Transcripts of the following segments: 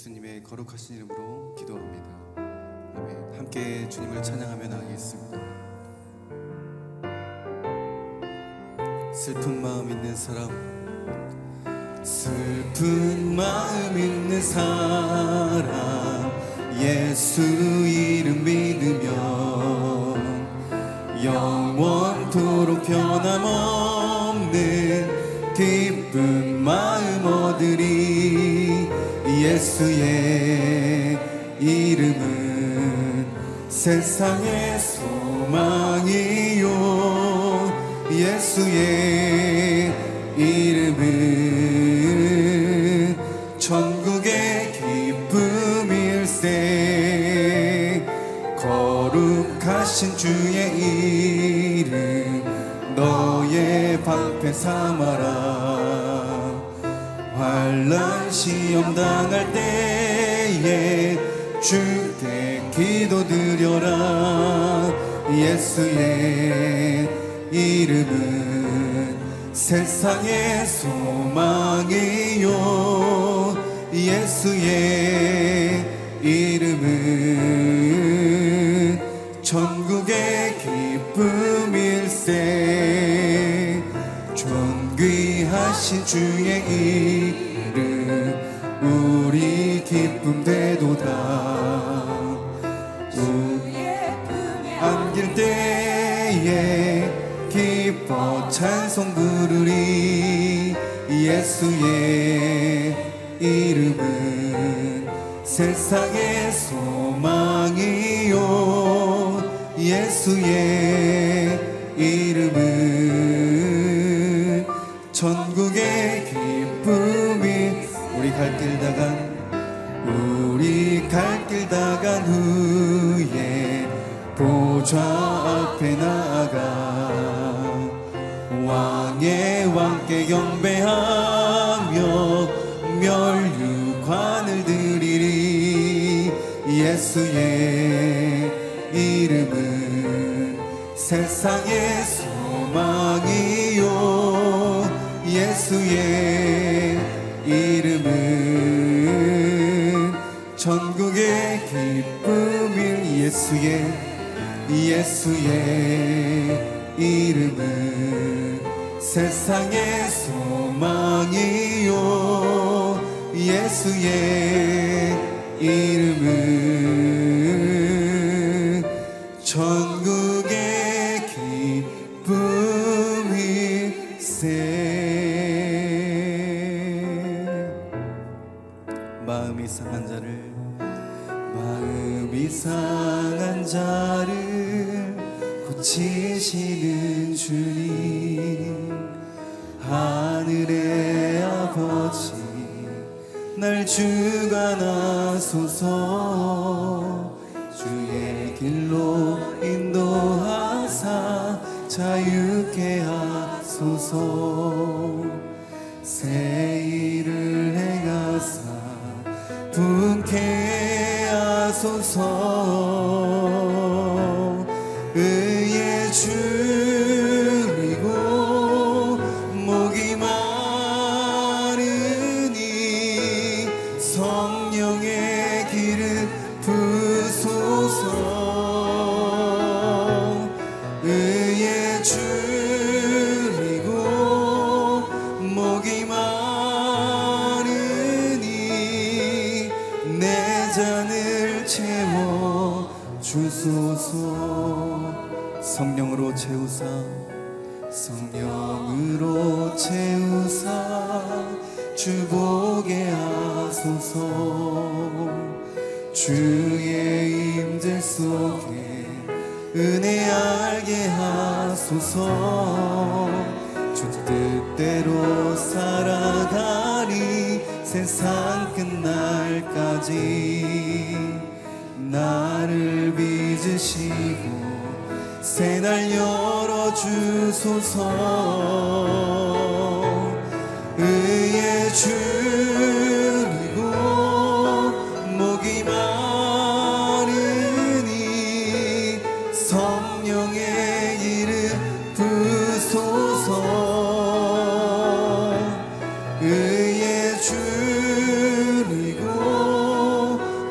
예수님의 거룩하신 이름으로 기도합니다. 아멘. 함께 주님을 찬양하며 나가겠습니다. 슬픈 마음 있는 사람 슬픈 마음 있는 사람 예수 이름 믿으면 영원토록 변함없는 기쁜 마음 얻으리 예수의 이름은 세상의 소망이요. 예수의 이름은 천국의 기쁨일세. 거룩하신 주의 이름 너의 방패 삼아라 시험 당할 때에 주께 기도드려라. 예수의 이름은 세상의 소망이요. 예수의 이름은 천국의 기쁨일세. 존귀하신 주의 이름 기쁨 되도다. 안길 때에 기뻐 찬송 부르리 예수의 이름은 세상의 소망이요. 예수의 이름은 천국의 기쁨이 우리 갈길 다간 갈 길 다 간 후에 보좌 앞에 나아가 왕의 왕께 경배하며 멸류관을 드리리 예수의 이름은 세상의 소망이요 예수의 천국의 기쁨일 예수의 예수의 이름은 세상의 소망이요. 예수의 이름은 성 의의 줄이고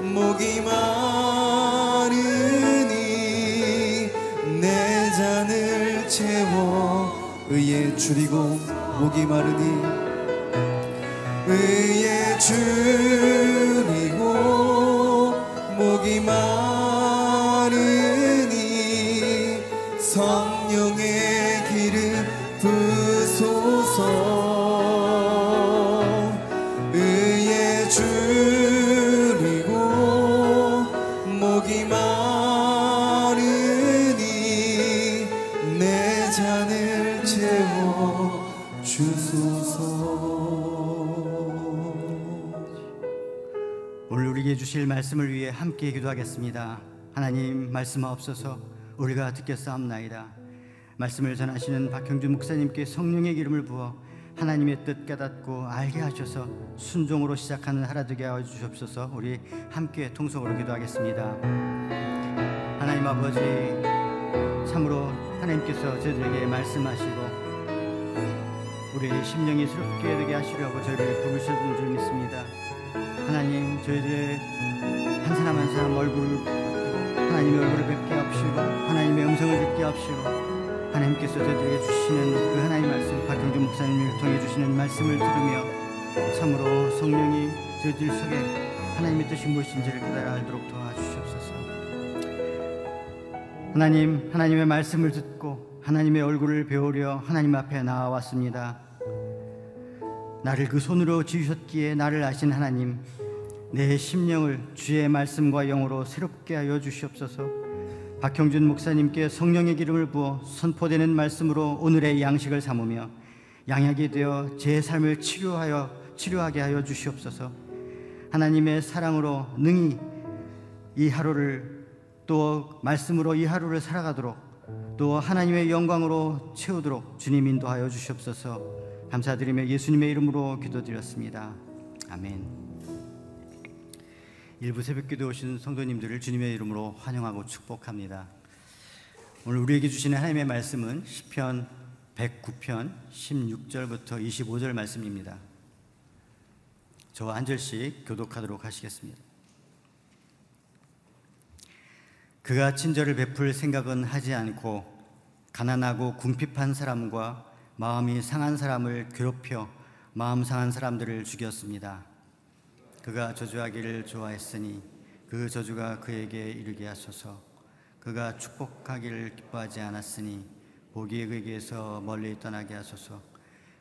목이 마르니 내 잔을 채워 의의 줄이고 목이 마르니 의의 줄이고 목이 마르니 주실 말씀을 위해 함께 기도하겠습니다. 하나님 말씀하옵소서 우리가 듣겠사옵나이다. 말씀을 전하시는 박형준 목사님께 성령의 기름을 부어 하나님의 뜻 깨닫고 알게 하셔서 순종으로 시작하는 하루 되게 하여 주옵소서. 우리 함께 통성으로 기도하겠습니다. 하나님 아버지 참으로 하나님께서 저희들에게 말씀하시고 우리의 심령이 새롭게 되게 하시려고 저희를 부르셨는 줄 믿습니다. 하나님 저희들의 한 사람 한 사람 얼굴을 하나님의 얼굴을 뵙게 하시고 하나님의 음성을 듣게 하시고 하나님께서 저희들에게 주시는 그 하나님 말씀 박경준 목사님을 통해 주시는 말씀을 들으며 참으로 성령이 저희들 속에 하나님의 뜻이 무엇인지를 깨달아 알도록 도와주시옵소서. 하나님 하나님의 말씀을 듣고 하나님의 얼굴을 배우려 하나님 앞에 나와왔습니다 나를 그 손으로 지으셨기에 나를 아신 하나님 내 심령을 주의 말씀과 영으로 새롭게 하여 주시옵소서. 박형준 목사님께 성령의 기름을 부어 선포되는 말씀으로 오늘의 양식을 삼으며 양약이 되어 제 삶을 치료하여 치료하게 하여 주시옵소서. 하나님의 사랑으로 능히 이 하루를 또 말씀으로 이 하루를 살아가도록 또 하나님의 영광으로 채우도록 주님 인도하여 주시옵소서. 감사드리며 예수님의 이름으로 기도드렸습니다. 아멘. 일부 새벽기도 오신 성도님들을 주님의 이름으로 환영하고 축복합니다. 오늘 우리에게 주시는 하나님의 말씀은 시편 109편 16절부터 25절 말씀입니다. 저와 한 절씩 교독하도록 하시겠습니다. 그가 친절을 베풀 생각은 하지 않고 가난하고 궁핍한 사람과 마음이 상한 사람을 괴롭혀 마음 상한 사람들을 죽였습니다. 그가 저주하기를 좋아했으니 그 저주가 그에게 이르게 하소서. 그가 축복하기를 기뻐하지 않았으니 복이 그에게서 멀리 떠나게 하소서.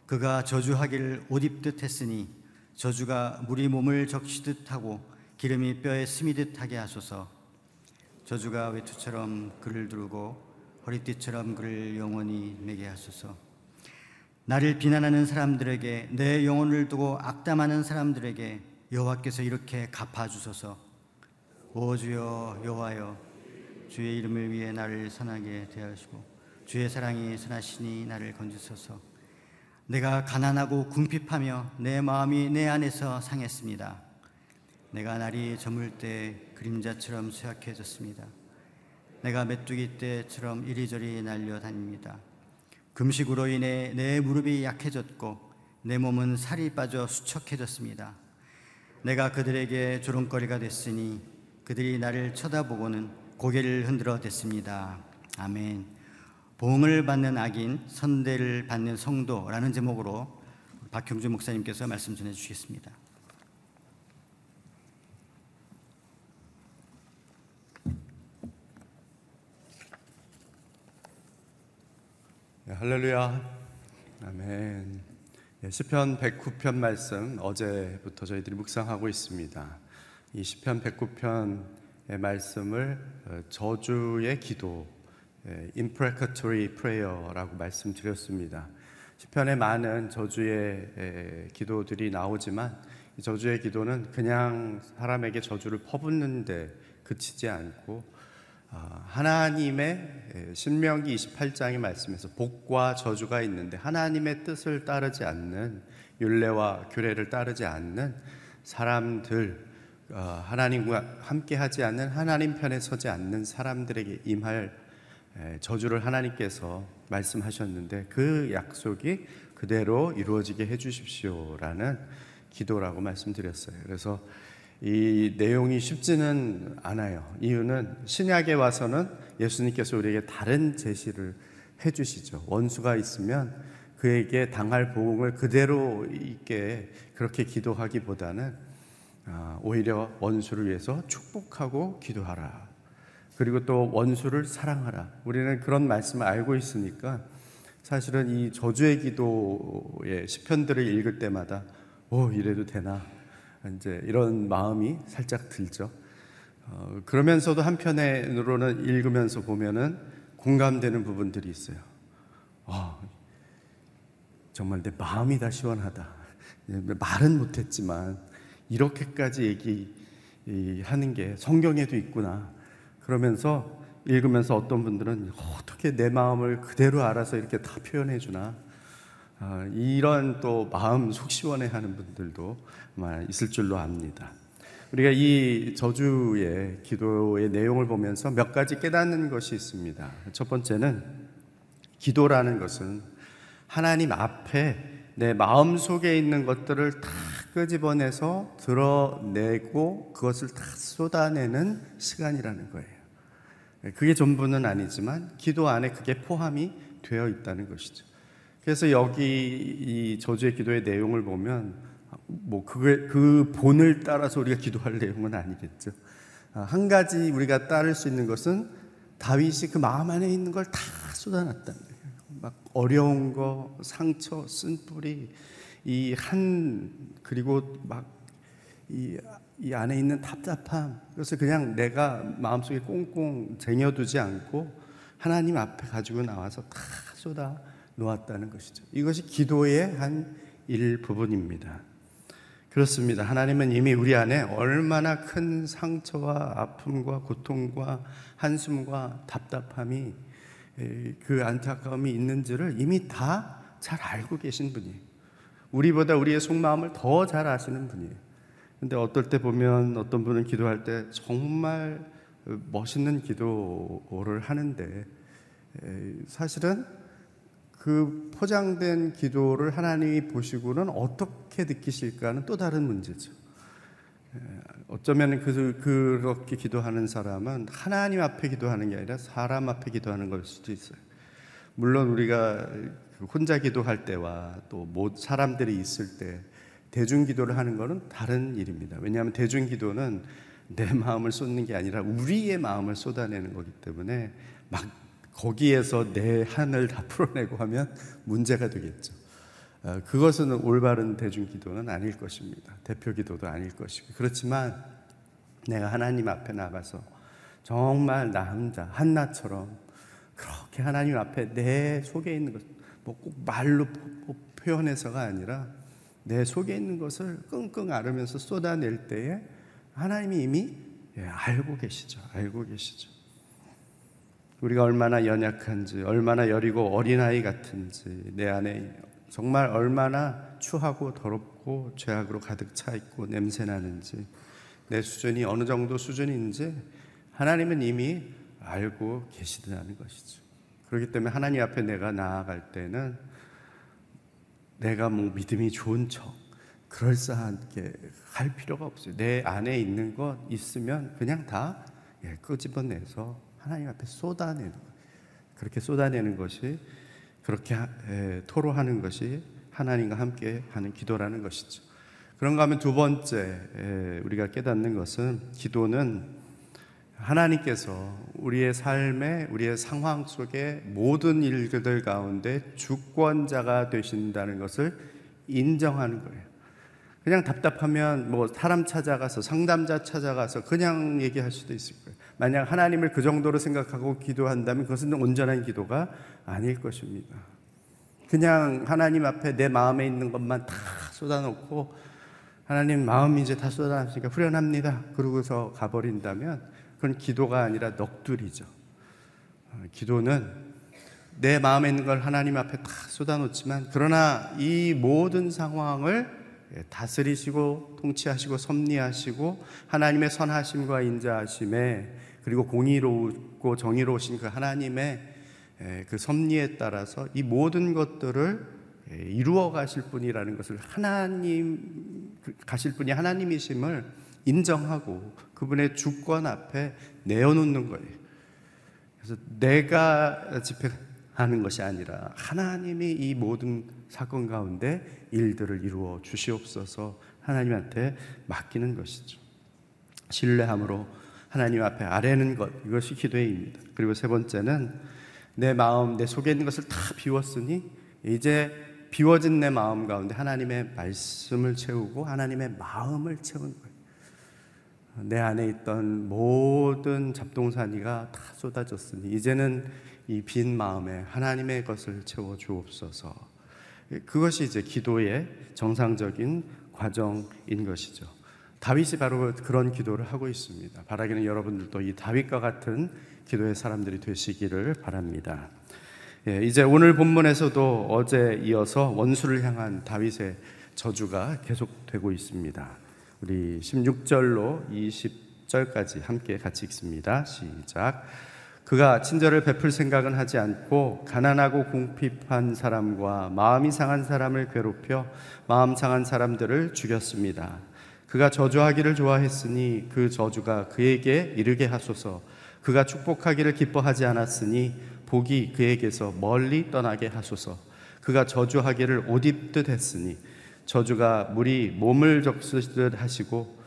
그가 저주하기를 옷 입듯 했으니 저주가 물이 몸을 적시듯 하고 기름이 뼈에 스미듯 하게 하소서. 저주가 외투처럼 그를 두르고 허리띠처럼 그를 영원히 매게 하소서. 나를 비난하는 사람들에게 내 영혼을 두고 악담하는 사람들에게 여호와께서 이렇게 갚아 주소서. 오 주여 여호와여 주의 이름을 위해 나를 선하게 대하시고 주의 사랑이 선하시니 나를 건지소서. 내가 가난하고 궁핍하며 내 마음이 내 안에서 상했습니다. 내가 날이 저물 때 그림자처럼 쇠약해졌습니다. 내가 메뚜기 때처럼 이리저리 날려다닙니다. 금식으로 인해 내 무릎이 약해졌고 내 몸은 살이 빠져 수척해졌습니다. 내가 그들에게 조롱거리가 됐으니 그들이 나를 쳐다보고는 고개를 흔들어 댔습니다. 아멘. 보응을 받는 악인, 선대를 받는 성도라는 제목으로 박형주 목사님께서 말씀 전해 주시겠습니다. 할렐루야. 아멘. 예, 시편 109편 말씀 어제부터 저희들이 묵상하고 있습니다. 이 시편 109편의 말씀을 어, 저주의 기도, 예, imprecatory prayer라고 말씀드렸습니다. 시편에 많은 저주의 예, 기도들이 나오지만 이 저주의 기도는 그냥 사람에게 저주를 퍼붓는데 그치지 않고 아, 하나님의 신명기 28장의 말씀에서 복과 저주가 있는데 하나님의 뜻을 따르지 않는 율례와 규례를 따르지 않는 사람들 어, 하나님과 함께 하지 않는 하나님 편에 서지 않는 사람들에게 임할 저주를 하나님께서 말씀하셨는데 그 약속이 그대로 이루어지게 해 주십시오라는 기도라고 말씀드렸어요. 그래서 이 내용이 쉽지는 않아요. 이유는 신약에 와서는 예수님께서 우리에게 다른 제시를 해주시죠. 원수가 있으면 그에게 당할 보응을 그대로 있게 그렇게 기도하기보다는 아, 오히려 원수를 위해서 축복하고 기도하라. 그리고 또 원수를 사랑하라. 우리는 그런 말씀을 알고 있으니까 사실은 이 저주의 기도의 시편들을 읽을 때마다 오 이래도 되나 이제 이런 마음이 살짝 들죠. 어, 그러면서도 한편으로는 읽으면서 보면은 공감되는 부분들이 있어요. 아, 정말 내 마음이 다 시원하다. 말은 못했지만 이렇게까지 얘기하는 게 성경에도 있구나. 그러면서 읽으면서 어떤 분들은 어떻게 내 마음을 그대로 알아서 이렇게 다 표현해 주나. 아, 이런 또 마음 속 시원해하는 분들도 아마 있을 줄로 압니다. 우리가 이 저주의 기도의 내용을 보면서 몇 가지 깨닫는 것이 있습니다. 첫 번째는 기도라는 것은 하나님 앞에 내 마음 속에 있는 것들을 다 끄집어내서 드러내고 그것을 다 쏟아내는 시간이라는 거예요. 그게 전부는 아니지만 기도 안에 그게 포함이 되어 있다는 것이죠. 그래서 여기 이 저주의 기도의 내용을 보면 뭐 그게 그 본을 따라서 우리가 기도할 내용은 아니겠죠. 아, 한 가지 우리가 따를 수 있는 것은 다윗이 그 마음 안에 있는 걸 다 쏟아놨다는 거예요. 막 어려운 거, 상처, 쓴뿌리, 이 한 그리고 막이 이 안에 있는 답답함 그래서 그냥 내가 마음속에 꽁꽁 쟁여두지 않고 하나님 앞에 가지고 나와서 다 쏟아 놓았다는 것이죠. 이것이 기도의 한 일부분입니다. 그렇습니다. 하나님은 이미 우리 안에 얼마나 큰 상처와 아픔과 고통과 한숨과 답답함이 그 안타까움이 있는지를 이미 다 잘 알고 계신 분이에요. 우리보다 우리의 속마음을 더 잘 아시는 분이에요. 근데 어떨 때 보면 어떤 분은 기도할 때 정말 멋있는 기도를 하는데 사실은 그 포장된 기도를 하나님이 보시고는 어떻게 느끼실까는 또 다른 문제죠. 어쩌면 그, 그렇게 기도하는 사람은 하나님 앞에 기도하는 게 아니라 사람 앞에 기도하는 걸 수도 있어요. 물론 우리가 혼자 기도할 때와 또 사람들이 있을 때 대중 기도를 하는 것은 다른 일입니다. 왜냐하면 대중 기도는 내 마음을 쏟는 게 아니라 우리의 마음을 쏟아내는 거기 때문에 막 거기에서 내 한을 다 풀어내고 하면 문제가 되겠죠. 어, 그것은 올바른 대중 기도는 아닐 것입니다. 대표 기도도 아닐 것이고 그렇지만 내가 하나님 앞에 나가서 정말 나 혼자 한나처럼 그렇게 하나님 앞에 내 속에 있는 것, 뭐 꼭 말로 표현해서가 아니라 내 속에 있는 것을 끙끙 앓으면서 쏟아낼 때에 하나님이 이미 예, 알고 계시죠. 알고 계시죠. 우리가 얼마나 연약한지, 얼마나 여리고 어린아이 같은지, 내 안에 정말 얼마나 추하고 더럽고 죄악으로 가득 차 있고 냄새 나는지, 내 수준이 어느 정도 수준인지 하나님은 이미 알고 계시다는 것이죠. 그렇기 때문에 하나님 앞에 내가 나아갈 때는 내가 뭐 믿음이 좋은 척, 그럴싸하게 할 필요가 없어요. 내 안에 있는 것 있으면 그냥 다 예, 끄집어내서 하나님 앞에 쏟아내는. 그렇게 쏟아내는 것이 그렇게 에, 토로하는 것이 하나님과 함께 하는 기도라는 것이죠. 그런가 하면 두 번째 에, 우리가 깨닫는 것은 기도는 하나님께서 우리의 삶에 우리의 상황 속에 모든 일들 가운데 주권자가 되신다는 것을 인정하는 거예요. 그냥 답답하면 뭐 사람 찾아가서 상담자 찾아가서 그냥 얘기할 수도 있을 거예요. 만약 하나님을 그 정도로 생각하고 기도한다면 그것은 온전한 기도가 아닐 것입니다. 그냥 하나님 앞에 내 마음에 있는 것만 다 쏟아놓고 하나님 마음이 이제 다 쏟아놨으니까 후련합니다. 그러고서 가버린다면 그건 기도가 아니라 넋두리죠. 어, 기도는 내 마음에 있는 걸 하나님 앞에 다 쏟아놓지만 그러나 이 모든 상황을 예, 다스리시고 통치하시고 섭리하시고 하나님의 선하심과 인자하심에 그리고 공의롭고 정의로우신 그 하나님의 그 섭리에 따라서 이 모든 것들을 이루어 가실 분이라는 것을 하나님 그 가실 분이 하나님이심을 인정하고 그분의 주권 앞에 내어놓는 거예요. 그래서 내가 집회 하는 것이 아니라 하나님이 이 모든 사건 가운데 일들을 이루어 주시옵소서 하나님한테 맡기는 것이죠. 신뢰함으로 하나님 앞에 아뢰는 것 이것이 기도입니다. 그리고 세 번째는 내 마음 내 속에 있는 것을 다 비웠으니 이제 비워진 내 마음 가운데 하나님의 말씀을 채우고 하나님의 마음을 채우는 거예요. 내 안에 있던 모든 잡동사니가 다 쏟아졌으니 이제는 이 빈 마음에 하나님의 것을 채워 주옵소서. 그것이 이제 기도의 정상적인 과정인 것이죠. 다윗이 바로 그런 기도를 하고 있습니다. 바라기는 여러분들도 이 다윗과 같은 기도의 사람들이 되시기를 바랍니다. 예, 이제 오늘 본문에서도 어제 이어서 원수를 향한 다윗의 저주가 계속되고 있습니다. 우리 16절로 20절까지 함께 같이 읽습니다. 시작. 그가 친절을 베풀 생각은 하지 않고 가난하고 궁핍한 사람과 마음이 상한 사람을 괴롭혀 마음 상한 사람들을 죽였습니다. 그가 저주하기를 좋아했으니 그 저주가 그에게 이르게 하소서. 그가 축복하기를 기뻐하지 않았으니 복이 그에게서 멀리 떠나게 하소서. 그가 저주하기를 옷 입듯 했으니 저주가 물이 몸을 적시듯 하시고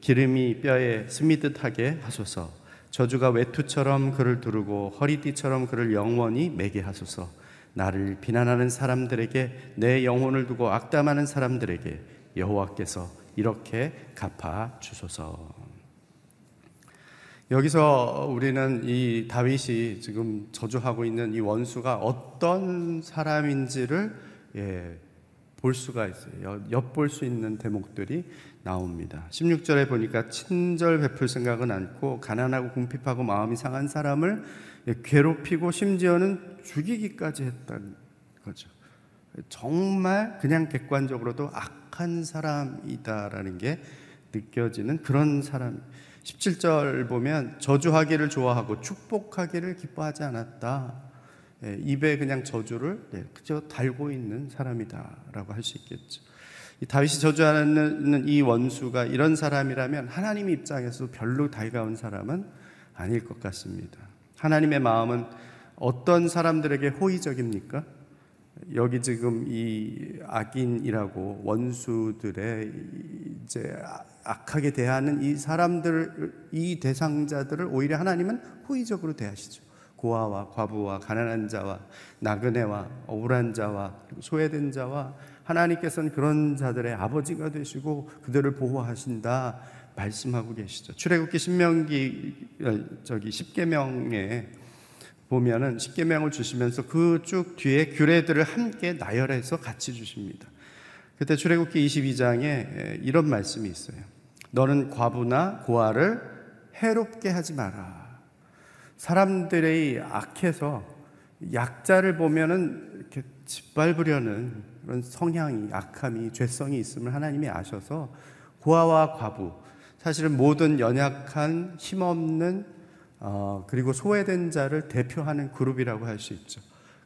기름이 뼈에 스미듯 하게 하소서. 저주가 외투처럼 그를 두르고 허리띠처럼 그를 영원히 매게 하소서. 나를 비난하는 사람들에게 내 영혼을 두고 악담하는 사람들에게 여호와께서 이렇게 갚아 주소서. 여기서 우리는 이 다윗이 지금 저주하고 있는 이 원수가 어떤 사람인지를 예, 볼 수가 있어요. 엿볼 수 있는 대목들이 나옵니다. 16절에 보니까 친절 베풀 생각은 않고 가난하고 궁핍하고 마음이 상한 사람을 괴롭히고 심지어는 죽이기까지 했다는 거죠. 정말 그냥 객관적으로도 악한 사람이다라는 게 느껴지는 그런 사람. 17절 보면 저주하기를 좋아하고 축복하기를 기뻐하지 않았다. 예, 입에 그냥 저주를 네, 그저 달고 있는 사람이다라고 할 수 있겠죠. 이 다윗이 저주하는 이 원수가 이런 사람이라면 하나님 입장에서 별로 달가운 사람은 아닐 것 같습니다. 하나님의 마음은 어떤 사람들에게 호의적입니까? 여기 지금 이 악인이라고 원수들의 이제 악하게 대하는 이 사람들, 이 대상자들을 오히려 하나님은 호의적으로 대하시죠. 고아와 과부와 가난한 자와 나그네와 억울한 자와 소외된 자와 하나님께서는 그런 자들의 아버지가 되시고 그들을 보호하신다 말씀하고 계시죠. 출애굽기 신명기 어, 저기 십계명에 보면은 십계명을 주시면서 그 쭉 뒤에 규례들을 함께 나열해서 같이 주십니다. 그때 출애굽기 22장에 이런 말씀이 있어요. 너는 과부나 고아를 해롭게 하지 마라. 사람들의 악해서 약자를 보면은 이렇게 짓밟으려는 그런 성향이 악함이 죄성이 있음을 하나님이 아셔서 고아와 과부 사실은 모든 연약한 힘없는 어, 그리고 소외된 자를 대표하는 그룹이라고 할 수 있죠.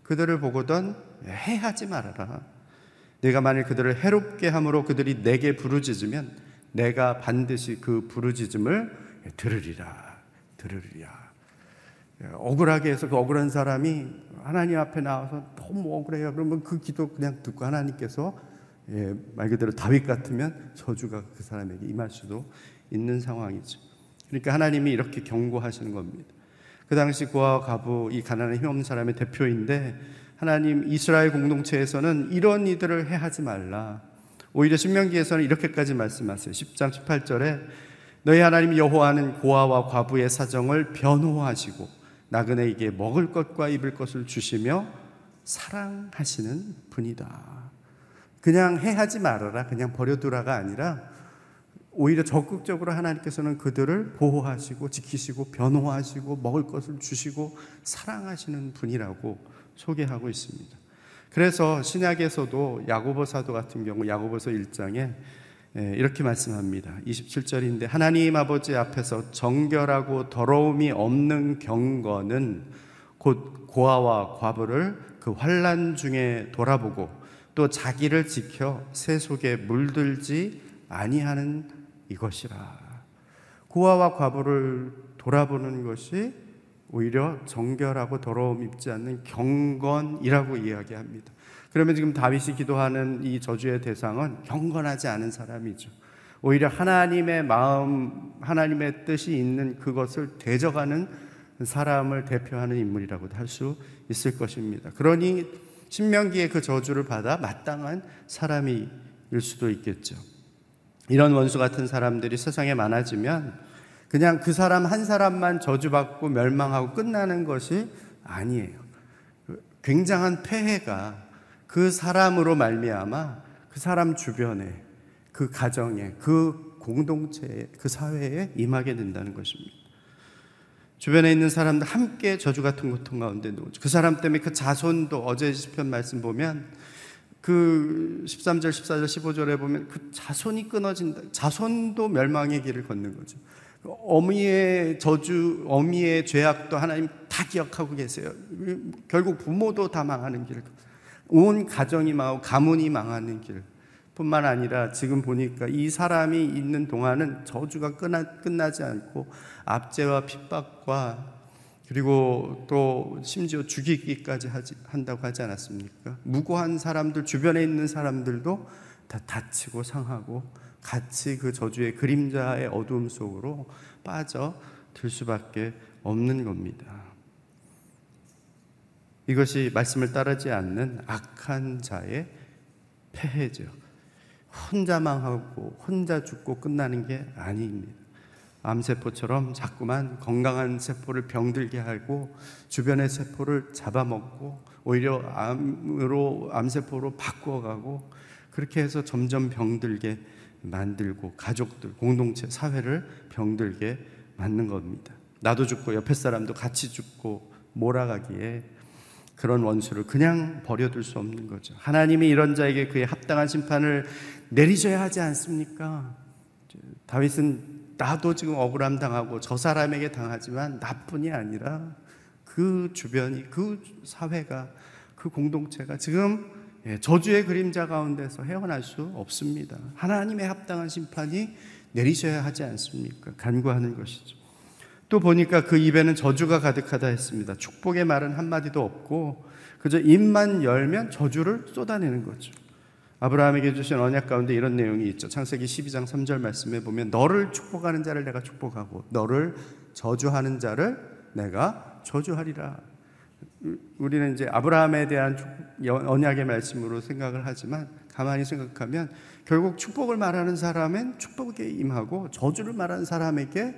그들을 보고던 해하지 말아라. 내가 만일 그들을 해롭게 함으로 그들이 내게 부르짖으면 내가 반드시 그 부르짖음을 들으리라. 들으리라. 예, 억울하게 해서 그 억울한 사람이 하나님 앞에 나와서 너무 억울해요. 그러면 그 기도 그냥 듣고 하나님께서 예, 말 그대로 다윗 같으면 저주가 그 사람에게 임할 수도 있는 상황이죠. 그러니까 하나님이 이렇게 경고하시는 겁니다. 그 당시 고아와 가부 이 가난한 힘없는 사람의 대표인데 하나님 이스라엘 공동체에서는 이런 이들을 해하지 말라. 오히려 신명기에서는 이렇게까지 말씀하세요. 10장 18절에 너희 하나님 여호와는 고아와 과부의 사정을 변호하시고 나그네에게 먹을 것과 입을 것을 주시며 사랑하시는 분이다. 그냥 해하지 말아라, 그냥 버려두라가 아니라 오히려 적극적으로 하나님께서는 그들을 보호하시고 지키시고 변호하시고 먹을 것을 주시고 사랑하시는 분이라고 소개하고 있습니다. 그래서 신약에서도 야고보 사도 같은 경우 야고보서 1장에 예, 이렇게 말씀합니다. 27절인데 하나님 아버지 앞에서 정결하고 더러움이 없는 경건은 곧 고아와 과부를 그 환란 중에 돌아보고 또 자기를 지켜 새 속에 물들지 아니하는 이것이라. 고아와 과부를 돌아보는 것이 오히려 정결하고 더러움 입지 않는 경건이라고 이야기합니다. 그러면 지금 다윗이 기도하는 이 저주의 대상은 경건하지 않은 사람이죠. 오히려 하나님의 마음, 하나님의 뜻이 있는 그것을 대적하는 사람을 대표하는 인물이라고도 할 수 있을 것입니다. 그러니 신명기의 그 저주를 받아 마땅한 사람일 수도 있겠죠. 이런 원수 같은 사람들이 세상에 많아지면 그냥 그 사람 한 사람만 저주받고 멸망하고 끝나는 것이 아니에요. 굉장한 폐해가 그 사람으로 말미암아 그 사람 주변에 그 가정에 그 공동체에 그 사회에 임하게 된다는 것입니다. 주변에 있는 사람들 함께 저주 같은 고통 가운데 놓죠. 그 사람 때문에 그 자손도 어제 시편 말씀 보면 그 13절, 14절, 15절에 보면 그 자손이 끊어진다. 자손도 멸망의 길을 걷는 거죠. 어미의 저주, 어미의 죄악도 하나님 다 기억하고 계세요. 결국 부모도 다 망하는 길. 온 가정이 망하고 가문이 망하는 길. 뿐만 아니라 지금 보니까 이 사람이 있는 동안은 저주가 끝나, 끝나지 않고 압제와 핍박과 그리고 또 심지어 죽이기까지 하지, 한다고 하지 않았습니까? 무고한 사람들, 주변에 있는 사람들도 다 다치고 상하고 같이 그 저주의 그림자의 어두움 속으로 빠져 들 수밖에 없는 겁니다. 이것이 말씀을 따르지 않는 악한 자의 폐해죠. 혼자 망하고 혼자 죽고 끝나는 게 아닙니다. 암세포처럼 자꾸만 건강한 세포를 병들게 하고 주변의 세포를 잡아먹고 오히려 암으로 암세포로 바꿔가고 그렇게 해서 점점 병들게 만들고 가족들, 공동체, 사회를 병들게 만든 겁니다. 나도 죽고 옆에 사람도 같이 죽고 몰아가기에 그런 원수를 그냥 버려둘 수 없는 거죠. 하나님이 이런 자에게 그의 합당한 심판을 내리셔야 하지 않습니까? 다윗은 나도 지금 억울함 당하고 저 사람에게 당하지만 나뿐이 아니라 그 주변이 그 사회가 그 공동체가 지금 예, 저주의 그림자 가운데서 헤어날 수 없습니다. 하나님의 합당한 심판이 내리셔야 하지 않습니까? 간구하는 것이죠. 또 보니까 그 입에는 저주가 가득하다 했습니다. 축복의 말은 한마디도 없고 그저 입만 열면 저주를 쏟아내는 거죠. 아브라함에게 주신 언약 가운데 이런 내용이 있죠. 창세기 12장 3절 말씀에 보면 너를 축복하는 자를 내가 축복하고 너를 저주하는 자를 내가 저주하리라. 우리는 이제 아브라함에 대한 언약의 말씀으로 생각을 하지만 가만히 생각하면 결국 축복을 말하는 사람은 축복에 임하고 저주를 말하는 사람에게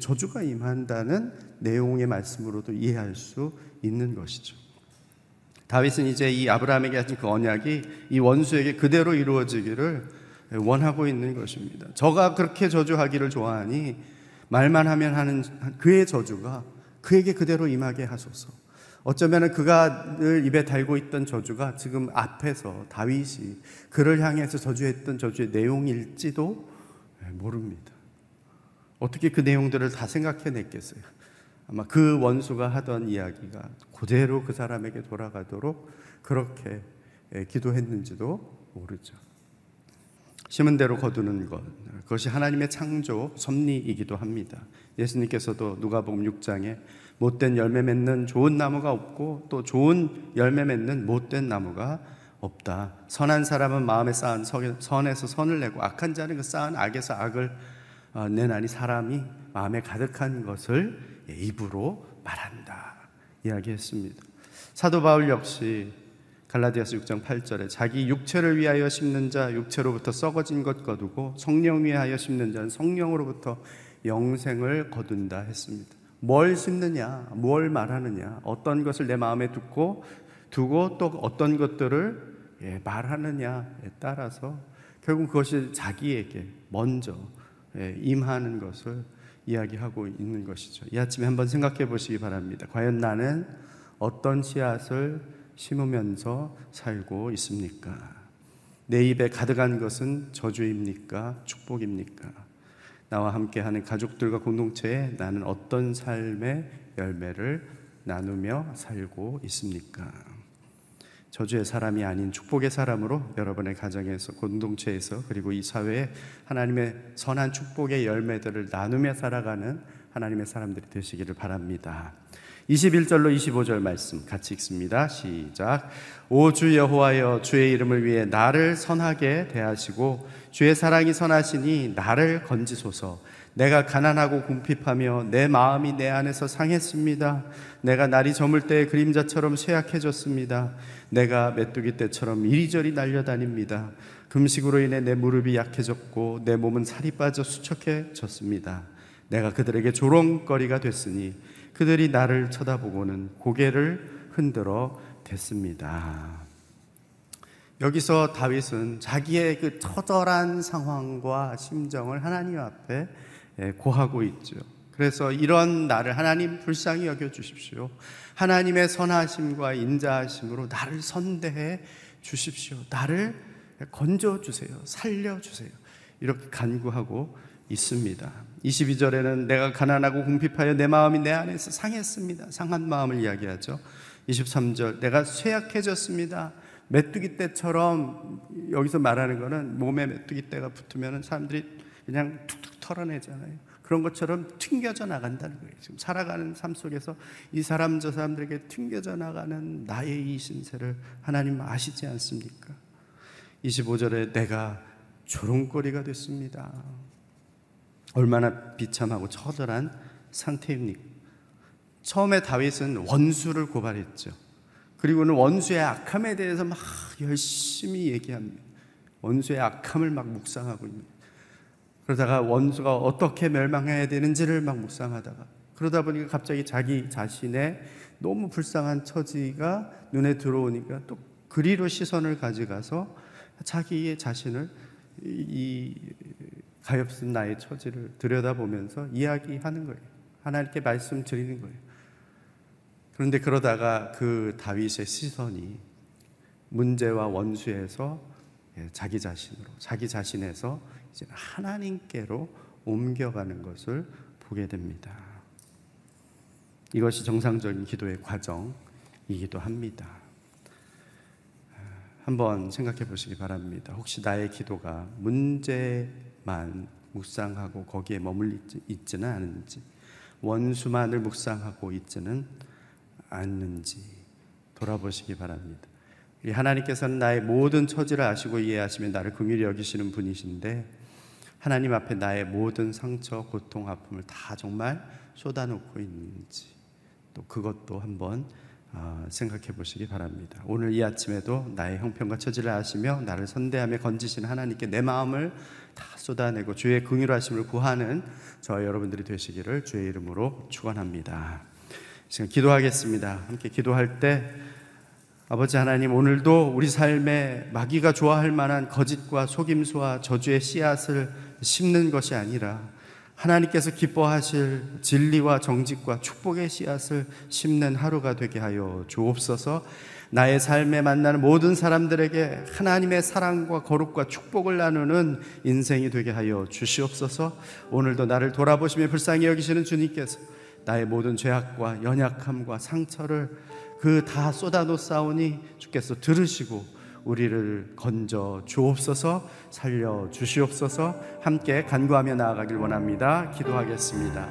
저주가 임한다는 내용의 말씀으로도 이해할 수 있는 것이죠. 다윗은 이제 이 아브라함에게 하신 그 언약이 이 원수에게 그대로 이루어지기를 원하고 있는 것입니다. 저가 그렇게 저주하기를 좋아하니 말만 하면 하는 그의 저주가 그에게 그대로 임하게 하소서. 어쩌면 그가 늘 입에 달고 있던 저주가 지금 앞에서 다윗이 그를 향해서 저주했던 저주의 내용일지도 모릅니다. 어떻게 그 내용들을 다 생각해냈겠어요? 아마 그 원수가 하던 이야기가 그대로 그 사람에게 돌아가도록 그렇게 기도했는지도 모르죠. 심은 대로 거두는 것 그것이 하나님의 창조 섭리이기도 합니다. 예수님께서도 누가복음 6장에 못된 열매 맺는 좋은 나무가 없고 또 좋은 열매 맺는 못된 나무가 없다. 선한 사람은 마음에 쌓은 선에서 선을 내고 악한 자는 그 쌓은 악에서 악을 어, 내나니 사람이 마음에 가득한 것을 입으로 말한다. 이야기했습니다. 사도 바울 역시 갈라디아서 6장 8절에 자기 육체를 위하여 심는 자 육체로부터 썩어진 것 거두고 성령 위하여 심는 자는 성령으로부터 영생을 거둔다 했습니다. 뭘 심느냐, 뭘 말하느냐, 어떤 것을 내 마음에 두고 두고 또 어떤 것들을 예, 말하느냐에 따라서 결국 그것이 자기에게 먼저 예, 임하는 것을 이야기하고 있는 것이죠. 이 아침에 한번 생각해 보시기 바랍니다. 과연 나는 어떤 씨앗을 심으면서 살고 있습니까? 내 입에 가득한 것은 저주입니까? 축복입니까? 나와 함께하는 가족들과 공동체에 나는 어떤 삶의 열매를 나누며 살고 있습니까? 저주의 사람이 아닌 축복의 사람으로 여러분의 가정에서 공동체에서 그리고 이 사회에 하나님의 선한 축복의 열매들을 나누며 살아가는 하나님의 사람들이 되시기를 바랍니다. 21절로 25절 말씀 같이 읽습니다. 시작. 오 주 여호와여 주의 이름을 위해 나를 선하게 대하시고 주의 사랑이 선하시니 나를 건지소서. 내가 가난하고 궁핍하며 내 마음이 내 안에서 상했습니다. 내가 날이 저물 때 그림자처럼 쇠약해졌습니다. 내가 메뚜기 때처럼 이리저리 날려다닙니다. 금식으로 인해 내 무릎이 약해졌고 내 몸은 살이 빠져 수척해졌습니다. 내가 그들에게 조롱거리가 됐으니 그들이 나를 쳐다보고는 고개를 흔들어 댔습니다. 여기서 다윗은 자기의 그 처절한 상황과 심정을 하나님 앞에 예, 고하고 있죠. 그래서 이런 나를 하나님 불쌍히 여겨 주십시오. 하나님의 선하심과 인자하심으로 나를 선대해 주십시오. 나를 건져 주세요. 살려 주세요. 이렇게 간구하고 있습니다. 22절에는 내가 가난하고 궁핍하여 내 마음이 내 안에서 상했습니다. 상한 마음을 이야기하죠. 23절 내가 쇠약해졌습니다. 메뚜기 떼처럼 여기서 말하는 거는 몸에 메뚜기 떼가 붙으면 사람들이 그냥 툭툭 털어내잖아요. 그런 것처럼 튕겨져 나간다는 거예요. 지금 살아가는 삶 속에서 이 사람 저 사람들에게 튕겨져 나가는 나의 이 신세를 하나님 아시지 않습니까? 25절에 내가 조롱거리가 됐습니다. 얼마나 비참하고 처절한 상태입니까? 처음에 다윗은 원수를 고발했죠. 그리고는 원수의 악함에 대해서 막 열심히 얘기합니다. 원수의 악함을 막 묵상하고 있습니다. 그러다가 원수가 어떻게 멸망해야 되는지를 막 묵상하다가 그러다 보니까 갑자기 자기 자신의 너무 불쌍한 처지가 눈에 들어오니까 또 그리로 시선을 가져가서 자기의 자신을 이 가엾은 나의 처지를 들여다보면서 이야기하는 거예요. 하나님께 말씀 드리는 거예요. 그런데 그러다가 그 다윗의 시선이 문제와 원수에서 예, 자기 자신으로, 자기 자신에서 하나님께로 옮겨가는 것을 보게 됩니다. 이것이 정상적인 기도의 과정이기도 합니다. 한번 생각해 보시기 바랍니다. 혹시 나의 기도가 문제만 묵상하고 거기에 머물리 있지는 않은지, 원수만을 묵상하고 있지는 않는지 돌아보시기 바랍니다. 하나님께서는 나의 모든 처지를 아시고 이해하시면 나를 긍휼히 여기시는 분이신데 하나님 앞에 나의 모든 상처, 고통, 아픔을 다 정말 쏟아놓고 있는지 또 그것도 한번 아, 생각해 보시기 바랍니다. 오늘 이 아침에도 나의 형편과 처지를 아시며 나를 선대하며 건지신 하나님께 내 마음을 다 쏟아내고 주의 긍휼하심을 구하는 저 여러분들이 되시기를 주의 이름으로 축원합니다. 지금 기도하겠습니다. 함께 기도할 때 아버지 하나님 오늘도 우리 삶에 마귀가 좋아할 만한 거짓과 속임수와 저주의 씨앗을 심는 것이 아니라 하나님께서 기뻐하실 진리와 정직과 축복의 씨앗을 심는 하루가 되게 하여 주옵소서. 나의 삶에 만나는 모든 사람들에게 하나님의 사랑과 거룩과 축복을 나누는 인생이 되게 하여 주시옵소서. 오늘도 나를 돌아보시며 불쌍히 여기시는 주님께서 나의 모든 죄악과 연약함과 상처를 그 다 쏟아놓사오니 주께서 들으시고 우리를 건져 주옵소서 살려 주시옵소서 함께 간구하며 나아가길 원합니다. 기도하겠습니다.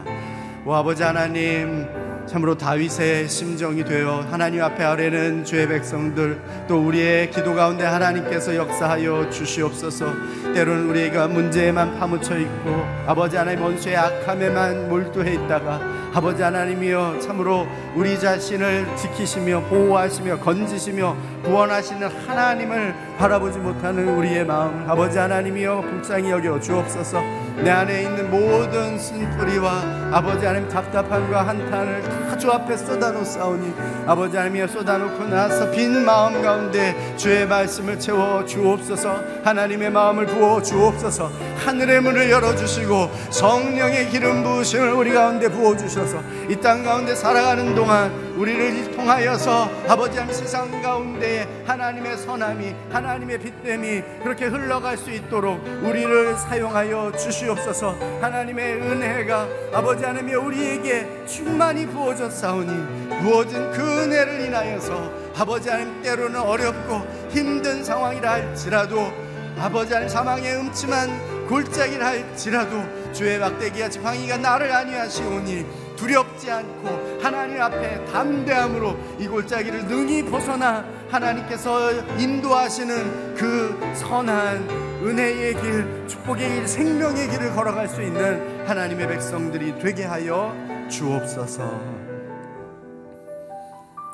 오 아버지 하나님 참으로 다윗의 심정이 되어 하나님 앞에 아뢰는 주의 백성들 또 우리의 기도 가운데 하나님께서 역사하여 주시옵소서 때로는 우리가 문제에만 파묻혀 있고 아버지 하나님 원수의 악함에만 몰두해 있다가 아버지 하나님이여 참으로 우리 자신을 지키시며 보호하시며 건지시며 구원하시는 하나님을 바라보지 못하는 우리의 마음 아버지 하나님이여 불쌍히 여겨 주옵소서. 내 안에 있는 모든 쓴뿌리와 아버지 하나님 답답함과 한탄을 다 주 앞에 쏟아놓사오니 아버지 하나님이여 쏟아놓고 나서 빈 마음 가운데 주의 말씀을 채워 주옵소서. 하나님의 마음을 부어 주옵소서. 하늘의 문을 열어주시고 성령의 기름 부으심을 우리 가운데 부어주셔서 이 땅 가운데 살아가는 동안 우리를 통하여서 아버지 하나님 세상 가운데 하나님의 선함이 하나님의 빛됨이 그렇게 흘러갈 수 있도록 우리를 사용하여 주시옵소서. 하나님의 은혜가 아버지 하나님이 우리에게 충만히 부어졌사오니 부어진 그 은혜를 인하여서 아버지 하나님 때로는 어렵고 힘든 상황이라 할지라도 아버지 하나님 사망의 음침한 골짜기라 할지라도 주의 막대기와 지팡이가 나를 안위하시오니 두렵지 않고 하나님 앞에 담대함으로 이 골짜기를 능히 벗어나 하나님께서 인도하시는 그 선한 은혜의 길, 축복의 길, 생명의 길을 걸어갈 수 있는 하나님의 백성들이 되게 하여 주옵소서.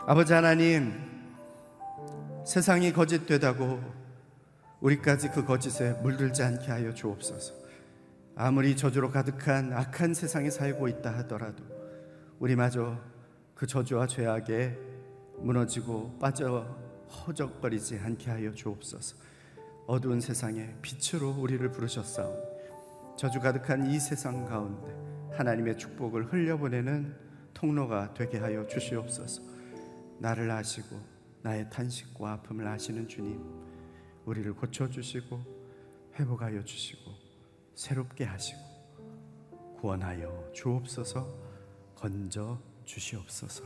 아버지 하나님, 세상이 거짓되다고 우리까지 그 거짓에 물들지 않게 하여 주옵소서. 아무리 저주로 가득한 악한 세상에 살고 있다 하더라도 우리마저 그 저주와 죄악에 무너지고 빠져 허적거리지 않게 하여 주옵소서. 어두운 세상에 빛으로 우리를 부르셨사오니 저주 가득한 이 세상 가운데 하나님의 축복을 흘려보내는 통로가 되게 하여 주시옵소서. 나를 아시고 나의 탄식과 아픔을 아시는 주님, 우리를 고쳐 주시고 회복하여 주시고 새롭게 하시고 구원하여 주옵소서 건져 주시옵소서.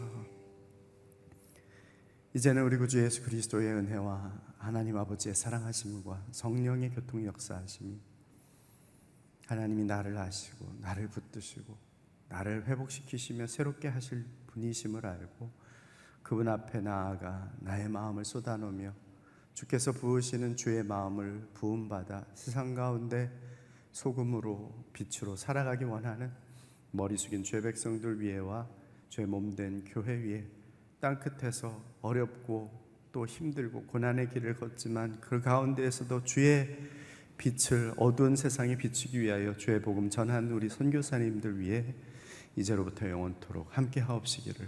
이제는 우리 구주 예수 그리스도의 은혜와 하나님 아버지의 사랑하심과 성령의 교통 역사하심이 하나님이 나를 아시고 나를 붙드시고 나를 회복시키시며 새롭게 하실 분이심을 알고 그분 앞에 나아가 나의 마음을 쏟아놓으며 주께서 부으시는 주의 마음을 부음받아 세상 가운데 소금으로 빛으로 살아가기 원하는 머리 숙인 죄 백성들 위에와 죄 몸된 교회 위에 땅 끝에서 어렵고 또 힘들고 고난의 길을 걷지만 그 가운데에서도 주의 빛을 어두운 세상에 비추기 위하여 주의 복음 전한 우리 선교사님들 위해 이제로부터 영원토록 함께 하옵시기를